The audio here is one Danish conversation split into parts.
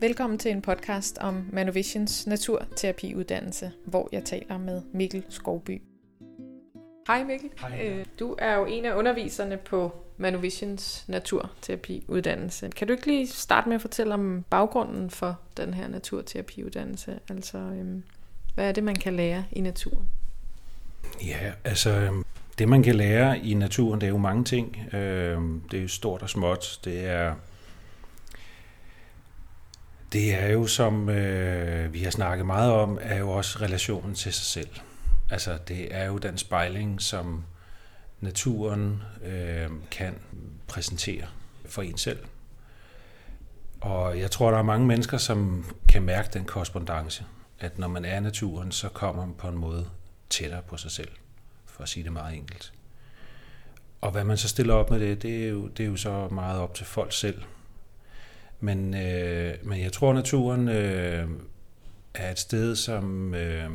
Velkommen til en podcast om Manovisions naturterapiuddannelse, hvor jeg taler med Mikkel Skovby. Hej Mikkel. Hej. Øh, Du er jo en af underviserne på Manovisions naturterapiuddannelse. Kan du ikke lige starte med at fortælle om baggrunden for den her naturterapiuddannelse? Altså, øhm, hvad er det, man kan lære i naturen? Ja, altså øhm, det man kan lære i naturen, det er jo mange ting. Øhm, Det er jo stort og småt. Det er, det er jo, som øh, vi har snakket meget om, er jo også relationen til sig selv. Altså det er jo den spejling, som naturen øh, kan præsentere for en selv. Og jeg tror, der er mange mennesker, som kan mærke den korrespondence, at når man er i naturen, så kommer man på en måde tættere på sig selv, for at sige det meget enkelt. Og hvad man så stiller op med det, det er jo, det er jo så meget op til folk selv. Men, øh, men jeg tror, naturen øh, er et sted, som øh,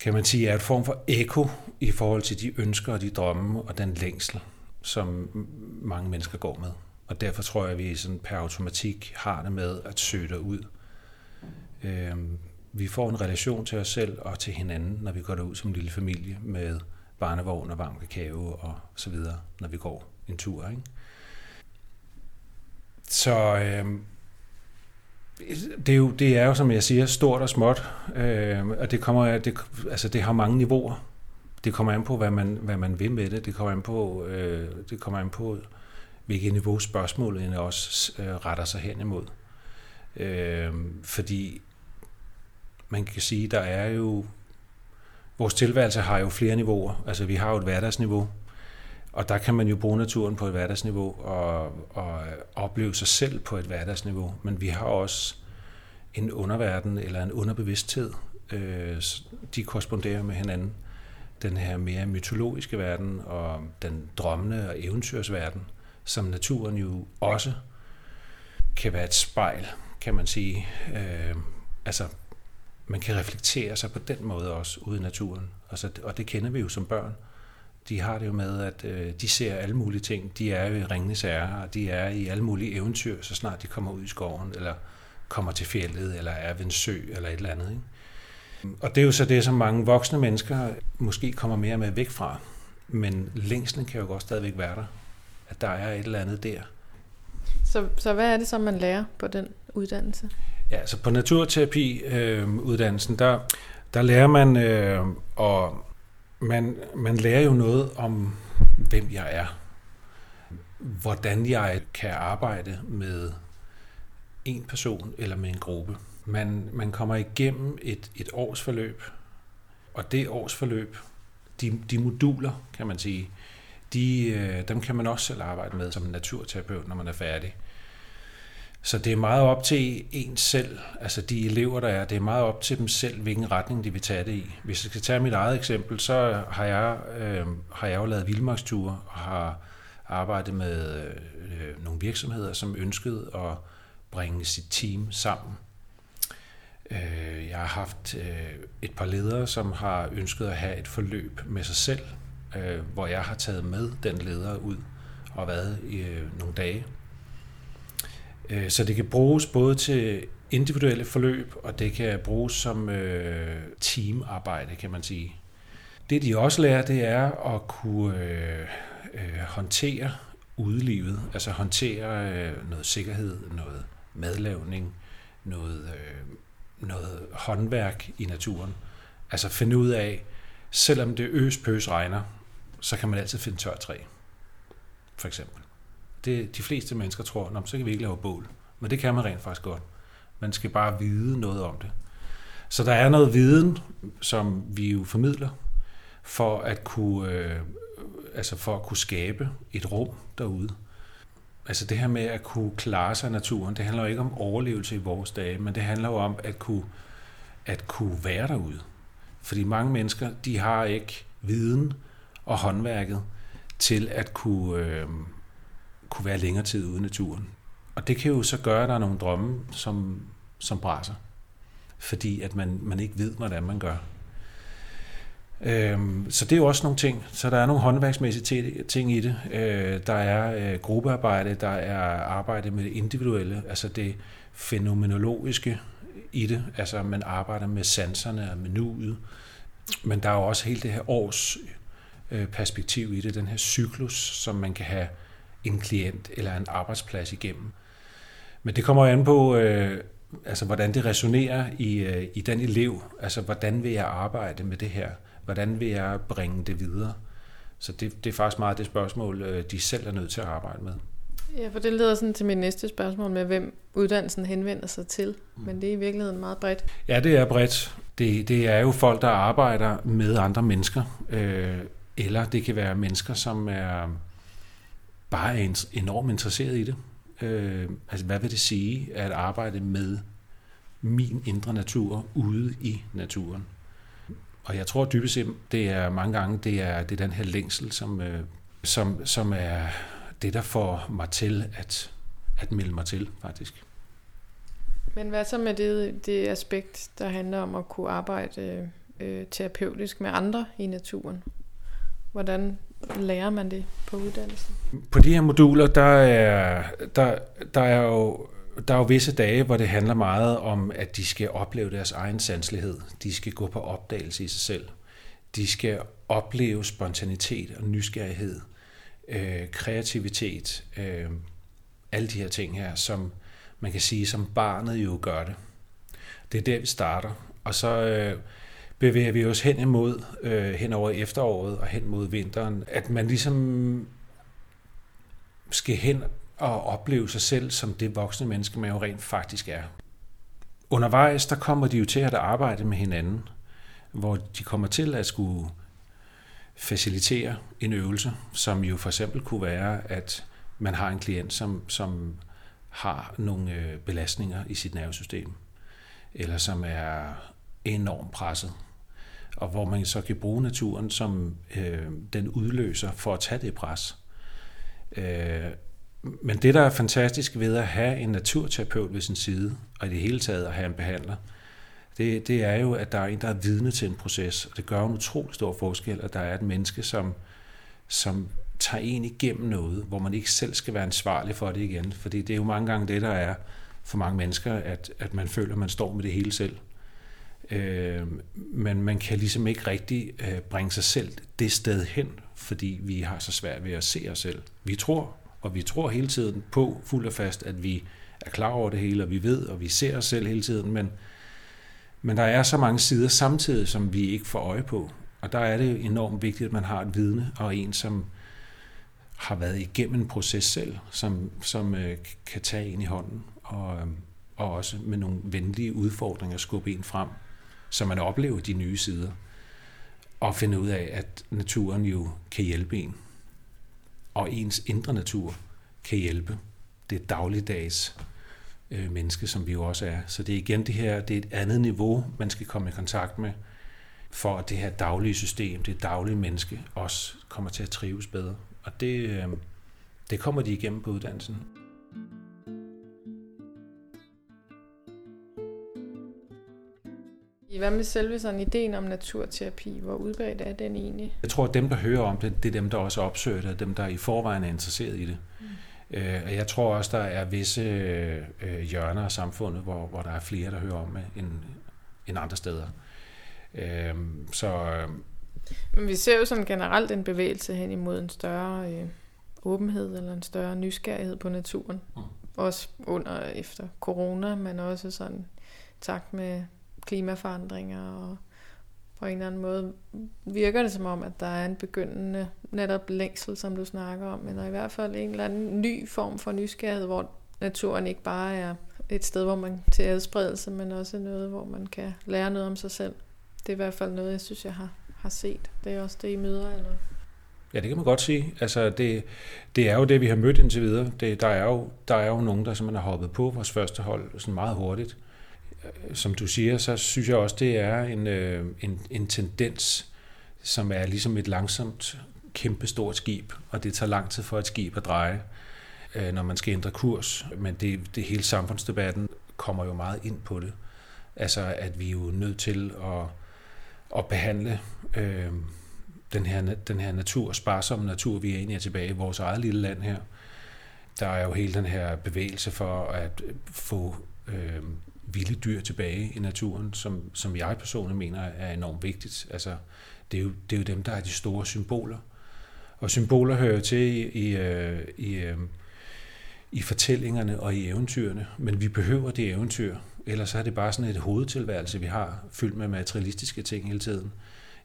kan man sige er et form for eko i forhold til de ønsker og de drømme og den længsel, som mange mennesker går med. Og derfor tror jeg, at vi sådan per automatik har det med at søge derud. Øh, vi får en relation til os selv og til hinanden, når vi går derud som en lille familie med barnevogn og varm kakao og så videre, når vi går en tur. Ikke? Så øh, det, er jo, det er jo, som jeg siger, stort og småt, øh, og det, kommer, det, altså det har mange niveauer. Det kommer an på, hvad man, hvad man vil med det. Det kommer an på, øh, det kommer an på hvilket niveau spørgsmålet også øh, retter sig hen imod. Øh, fordi man kan sige, der er jo... Vores tilværelse har jo flere niveauer. Altså, vi har jo et hverdagsniveau, og der kan man jo bruge naturen på et hverdagsniveau og, og opleve sig selv på et hverdagsniveau. Men vi har også en underverden eller en underbevidsthed. Øh, de korresponderer med hinanden. Den her mere mytologiske verden og den drømmende og eventyrsverden, som naturen jo også kan være et spejl, kan man sige. Øh, altså, man kan reflektere sig på den måde også ude i naturen. Altså, og det kender vi jo som børn. De har det jo med, at øh, de ser alle mulige ting. De er jo i Ringenes Herre, og de er i alle mulige eventyr, så snart de kommer ud i skoven, eller kommer til fjellet, eller er ved en sø, eller et eller andet. Ikke? Og det er jo så det, som mange voksne mennesker måske kommer mere med væk fra. Men længslen kan jo godt stadigvæk være der. At der er et eller andet der. Så, så hvad er det, som man lærer på den uddannelse? Ja, altså på naturterapiuddannelsen, der, der lærer man, øh, og man, man lærer jo noget om, hvem jeg er. Hvordan jeg kan arbejde med en person eller med en gruppe. Man, man kommer igennem et, et års forløb, og det års forløb, de, de moduler, kan man sige, de, øh, dem kan man også selv arbejde med som naturterapeut, når man er færdig. Så det er meget op til en selv, altså de elever, der er, det er meget op til dem selv, hvilken retning de vil tage det i. Hvis jeg skal tage mit eget eksempel, så har jeg, øh, har jeg jo lavet vildmarksture og har arbejdet med øh, nogle virksomheder, som ønskede at bringe sit team sammen. Øh, jeg har haft øh, et par ledere, som har ønsket at have et forløb med sig selv, øh, hvor jeg har taget med den leder ud og været i øh, nogle dage. Øh, Så det kan bruges både til individuelle forløb, og det kan bruges som øh, teamarbejde, kan man sige. Det de også lærer, det er at kunne øh, øh, håndtere udlivet, altså håndtere øh, noget sikkerhed, noget madlavning, noget, øh, noget håndværk i naturen. Altså finde ud af, selvom det øs pøs regner, så kan man altid finde tørt træ, for eksempel. Det, de fleste mennesker tror, Nå, så kan vi ikke lave bål. Men det kan man rent faktisk godt. Man skal bare vide noget om det. Så der er noget viden, som vi jo formidler, for at kunne, øh, altså for at kunne skabe et rum derude. Altså det her med at kunne klare sig i naturen, det handler jo ikke om overlevelse i vores dage, men det handler jo om at kunne, at kunne være derude. Fordi mange mennesker, de har ikke viden og håndværket til at kunne, øh, kunne være længere tid ude i naturen. Og det kan jo så gøre, at der er nogle drømme, som, som brænder. Fordi at man, man ikke ved, hvordan man gør. Øhm, så det er jo også nogle ting. Så der er nogle håndværksmæssige ting i det. Øh, der er øh, gruppearbejde, der er arbejde med det individuelle, altså det fænomenologiske i det. Altså man arbejder med sanserne og med nuet. Men der er jo også hele det her års øh, perspektiv i det, den her cyklus, som man kan have en klient eller en arbejdsplads igennem. Men det kommer an på, øh, altså, hvordan det resonerer i, øh, i den elev. Altså, hvordan vil jeg arbejde med det her? Hvordan vil jeg bringe det videre? Så det, det er faktisk meget det spørgsmål, øh, de selv er nødt til at arbejde med. Ja, for det leder sådan til mit næste spørgsmål med, hvem uddannelsen henvender sig til. Men det er i virkeligheden meget bredt. Ja, det er bredt. Det, det er jo folk, der arbejder med andre mennesker. Øh, eller det kan være mennesker, som er bare er enormt interesseret i det. Øh, altså, hvad vil det sige at arbejde med min indre natur ude i naturen? Og jeg tror dybest set, det er mange gange, det er, det er den her længsel, som, øh, som, som er det, der får mig til at, at melde mig til, faktisk. Men hvad så med det, det aspekt, der handler om at kunne arbejde øh, terapeutisk med andre i naturen? Hvordan lærer man det på uddannelsen? På de her moduler, der er, der, der er jo der er jo visse dage, hvor det handler meget om, at de skal opleve deres egen sanselighed. De skal gå på opdagelse i sig selv. De skal opleve spontanitet og nysgerrighed, øh, kreativitet, øh, alle de her ting her, som man kan sige, som barnet jo gør det. Det er der, vi starter. Og så øh, bevæger vi os hen imod, øh, hen over efteråret og hen mod vinteren, at man ligesom skal hen og opleve sig selv som det voksne menneske, man jo rent faktisk er. Undervejs, der kommer de jo til at arbejde med hinanden, hvor de kommer til at skulle facilitere en øvelse, som jo for eksempel kunne være, at man har en klient, som, som har nogle øh, belastninger i sit nervesystem, eller som er enormt presset, og hvor man så kan bruge naturen som øh, den udløser for at tage det pres. Øh, men det, der er fantastisk ved at have en naturterapeut ved sin side, og i det hele taget at have en behandler, det, det er jo, at der er en, der er vidne til en proces, og det gør en utrolig stor forskel, at der er et menneske, som, som tager en igennem noget, hvor man ikke selv skal være ansvarlig for det igen. Fordi det er jo mange gange det, der er for mange mennesker, at, at man føler, at man står med det hele selv. Øh, men man kan ligesom ikke rigtig øh, bringe sig selv det sted hen, fordi vi har så svært ved at se os selv. Vi tror, og vi tror hele tiden på fuld og fast, at vi er klar over det hele, og vi ved, og vi ser os selv hele tiden, men, men der er så mange sider samtidig, som vi ikke får øje på. Og der er det enormt vigtigt, at man har et vidne, og en, som har været igennem en proces selv, som, som øh, kan tage en i hånden, og, øh, og også med nogle venlige udfordringer skubbe en frem, så man oplever de nye sider, og finder ud af, at naturen jo kan hjælpe en og ens indre natur kan hjælpe det dagligdags øh, menneske, som vi jo også er. Så det er igen det her, det er et andet niveau, man skal komme i kontakt med, for at det her daglige system, det daglige menneske, også kommer til at trives bedre. Og det, øh, det kommer de igennem på uddannelsen. Hvad med selve sådan ideen om naturterapi? Hvor udbredt er den egentlig? Jeg tror, at dem, der hører om det, det er dem, der også opsøger det, dem, der i forvejen er interesseret i det. Mm. Øh, jeg tror også, der er visse øh, hjørner af samfundet, hvor, hvor der er flere, der hører om det, end, end andre steder. Øh, så... Men vi ser jo sådan generelt en bevægelse hen imod en større øh, åbenhed eller en større nysgerrighed på naturen. Mm. Også under efter corona, men også sådan takt med klimaforandringer, og på en eller anden måde virker det som om, at der er en begyndende netop længsel, som du snakker om, eller i hvert fald en eller anden ny form for nysgerrighed, hvor naturen ikke bare er et sted, hvor man til adspredelse, men også noget, hvor man kan lære noget om sig selv. Det er i hvert fald noget, jeg synes, jeg har, har set. Det er også det, I møder, eller? Ja, det kan man godt sige. Altså, det, det er jo det, vi har mødt indtil videre. Det, der, er jo, der er jo nogen, der simpelthen har hoppet på vores første hold sådan meget hurtigt som du siger, så synes jeg også, det er en, øh, en, en tendens, som er ligesom et langsomt, kæmpestort skib, og det tager lang tid for et skib at dreje, øh, når man skal ændre kurs. Men det, det hele samfundsdebatten kommer jo meget ind på det. Altså, at vi er jo nødt til at, at behandle øh, den, her, den her natur, sparsomme natur, vi er egentlig er tilbage i vores eget lille land her. Der er jo hele den her bevægelse for at få øh, vilde dyr tilbage i naturen, som, som jeg personligt mener er enormt vigtigt. Altså, det, er jo, det er jo dem, der er de store symboler. Og symboler hører til i, i, øh, i, øh, i fortællingerne og i eventyrene, men vi behøver det eventyr, ellers er det bare sådan et hovedtilværelse, vi har, fyldt med materialistiske ting hele tiden.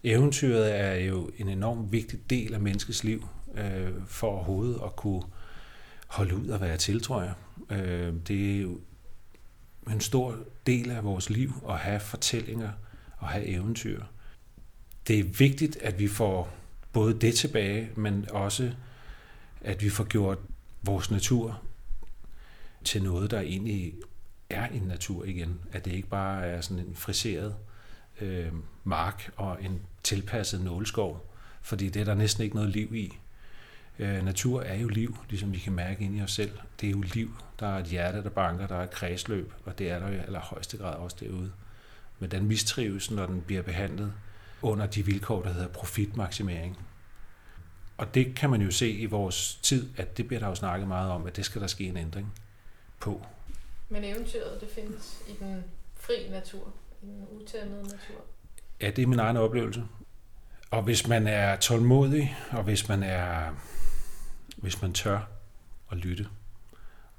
Eventyret er jo en enormt vigtig del af menneskets liv, øh, for overhovedet at kunne holde ud og være til, tror jeg. Øh, det er jo en stor del af vores liv at have fortællinger og have eventyr. Det er vigtigt, at vi får både det tilbage, men også at vi får gjort vores natur til noget, der egentlig er en natur igen. At det ikke bare er sådan en friseret øh, mark og en tilpasset nåleskov, fordi det er der næsten ikke noget liv i. Øh, natur er jo liv, ligesom vi kan mærke ind i os selv. Det er jo liv. Der er et hjerte, der banker, der er et kredsløb, og det er der i allerhøjeste grad også derude. Men den mistrives, når den bliver behandlet under de vilkår, der hedder profitmaksimering. Og det kan man jo se i vores tid, at det bliver der jo snakket meget om, at det skal der ske en ændring på. Men eventyret, det findes i den fri natur, i den utæmmede natur? Ja, det er min egen oplevelse. Og hvis man er tålmodig, og hvis man er hvis man tør at lytte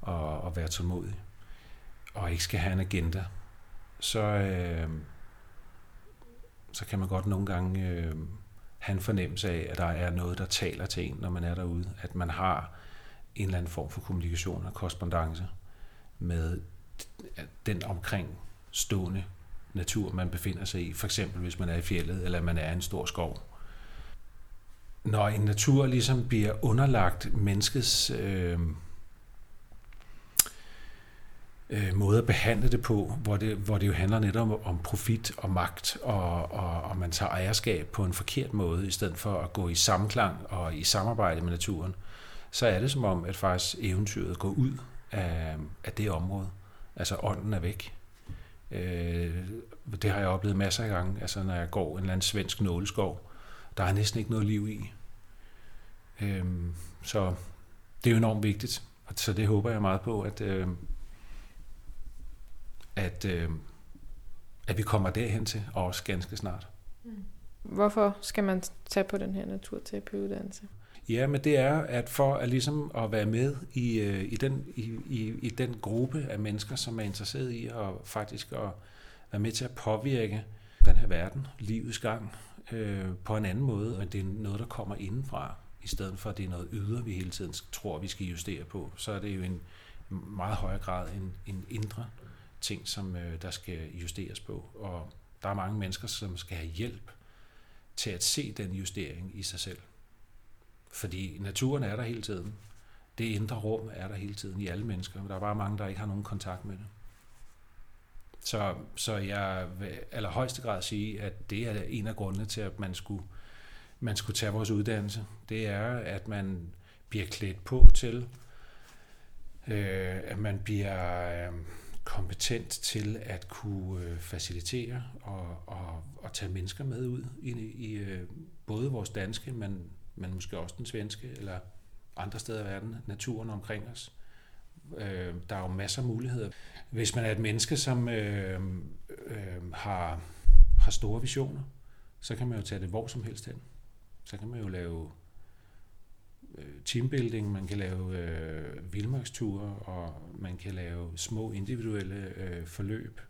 og, og være tålmodig, og ikke skal have en agenda, så, øh, så kan man godt nogle gange øh, have en fornemmelse af, at der er noget, der taler til en, når man er derude. At man har en eller anden form for kommunikation og korrespondence med den omkring stående natur, man befinder sig i. For eksempel hvis man er i fjellet, eller man er i en stor skov. Når en natur ligesom bliver underlagt menneskets øh, øh, måde at behandle det på, hvor det, hvor det jo handler netop om profit og magt, og, og, og man tager ejerskab på en forkert måde, i stedet for at gå i samklang og i samarbejde med naturen, så er det som om, at faktisk eventyret går ud af, af det område. Altså ånden er væk. Øh, det har jeg oplevet masser af gange, altså når jeg går en eller anden svensk nåleskov. Der er næsten ikke noget liv i. Øh, så det er jo enormt vigtigt, så det håber jeg meget på, at, øh, at, øh, at vi kommer derhen til, også ganske snart. Mm. Hvorfor skal man tage på den her naturterapiuddannelse? Ja, men det er at for at ligesom at være med i, øh, i, den, i, i, i den gruppe af mennesker, som er interesseret i at faktisk at være med til at påvirke den her verden, livets gang, øh, på en anden måde, og det er noget, der kommer indenfra, i stedet for at det er noget ydre, vi hele tiden tror, vi skal justere på. Så er det jo en meget højere grad en, en indre ting, som øh, der skal justeres på. Og der er mange mennesker, som skal have hjælp til at se den justering i sig selv. Fordi naturen er der hele tiden. Det indre rum er der hele tiden i alle mennesker, men der er bare mange, der ikke har nogen kontakt med det. Så, så jeg vil allerhøjeste grad sige, at det er en af grundene til, at man skulle, man skulle tage vores uddannelse. Det er, at man bliver klædt på til, øh, at man bliver øh, kompetent til at kunne øh, facilitere og, og, og tage mennesker med ud i, i øh, både vores danske, men men måske også den svenske, eller andre steder i verden, naturen omkring os. Øh, der er jo masser af muligheder. Hvis man er et menneske, som øh, øh, har, har store visioner, så kan man jo tage det hvor som helst hen. Så kan man jo lave øh, teambuilding, man kan lave øh, vildmarksture, og man kan lave små individuelle øh, forløb,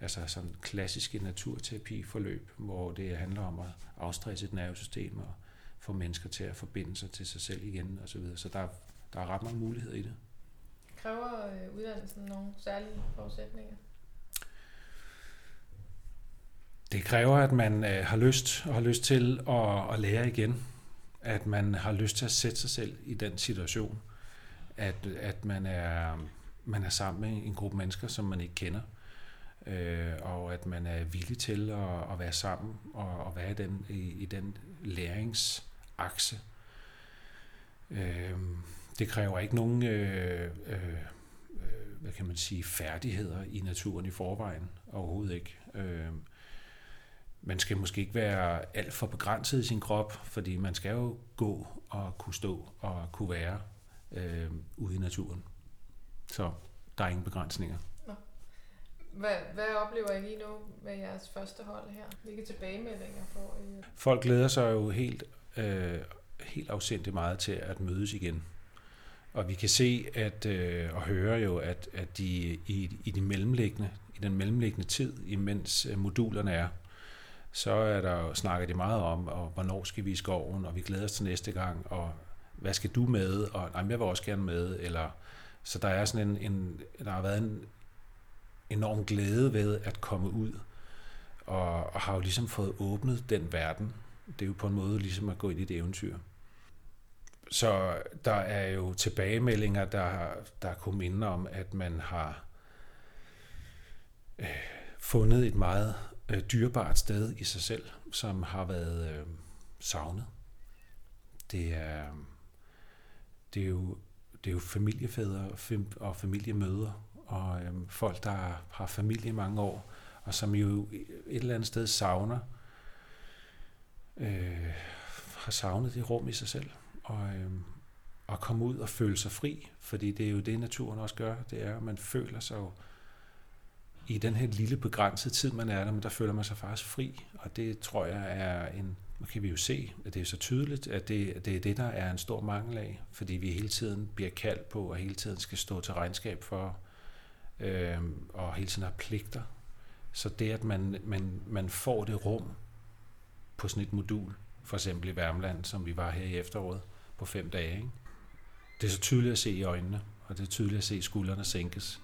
altså sådan klassiske naturterapi-forløb, hvor det handler om at afstresse et nervesystem og få mennesker til at forbinde sig til sig selv igen og så videre. Så der, der er ret mange muligheder i det. Kræver øh, uddannelsen nogle særlige forudsætninger? Det kræver, at man øh, har lyst og har lyst til at, at lære igen. At man har lyst til at sætte sig selv i den situation. At, at man, er, man er sammen med en gruppe mennesker, som man ikke kender. Øh, og at man er villig til at, at være sammen og, at være den, i, i den læringsakse. Øh, det kræver ikke nogen øh, øh, hvad kan man sige, færdigheder i naturen i forvejen, overhovedet ikke. Øh, man skal måske ikke være alt for begrænset i sin krop, fordi man skal jo gå og kunne stå og kunne være øh, ude i naturen. Så der er ingen begrænsninger. Nå. Hvad, hvad oplever I lige nu med jeres første hold her? Hvilke tilbagemeldinger får I? Folk glæder sig jo helt, øh, helt afsindigt meget til at mødes igen. Og vi kan se at, øh, og høre jo, at, at de i, i, de mellemliggende, i den mellemliggende tid, imens øh, modulerne er, så er der jo snakket de meget om, og hvornår skal vi i skoven, og vi glæder os til næste gang, og hvad skal du med, og nej, jeg vil også gerne med, eller så der er sådan en, en der har været en enorm glæde ved at komme ud, og, og har jo ligesom fået åbnet den verden. Det er jo på en måde ligesom at gå ind i et eventyr. Så der er jo tilbagemeldinger, der, der kunne minde om, at man har øh, fundet et meget øh, dyrebart sted i sig selv, som har været øh, savnet. Det er, det er jo det er jo familiefædre og familiemøder, og øh, folk, der har familie i mange år, og som jo et eller andet sted savner, øh, har savnet det rum i sig selv, og, øh, og komme ud og føle sig fri, fordi det er jo det, naturen også gør, det er, at man føler sig jo i den her lille begrænsede tid, man er der, men der føler man sig faktisk fri, og det tror jeg er en, nu kan vi jo se, at det er så tydeligt, at det, det er det, der er en stor mangel af, fordi vi hele tiden bliver kaldt på, og hele tiden skal stå til regnskab for, øh, og hele tiden har pligter. Så det, at man, man, man får det rum på sådan et modul, for eksempel i Værmland, som vi var her i efteråret på fem dage, ikke? det er så tydeligt at se i øjnene, og det er tydeligt at se skuldrene sænkes.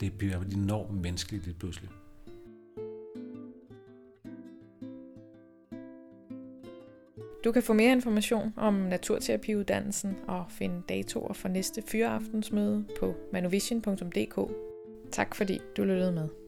Det bliver enormt menneskeligt lidt pludselig. Du kan få mere information om naturterapiuddannelsen og finde datoer for næste fyreaftensmøde på manovision.dk. Tak fordi du lyttede med.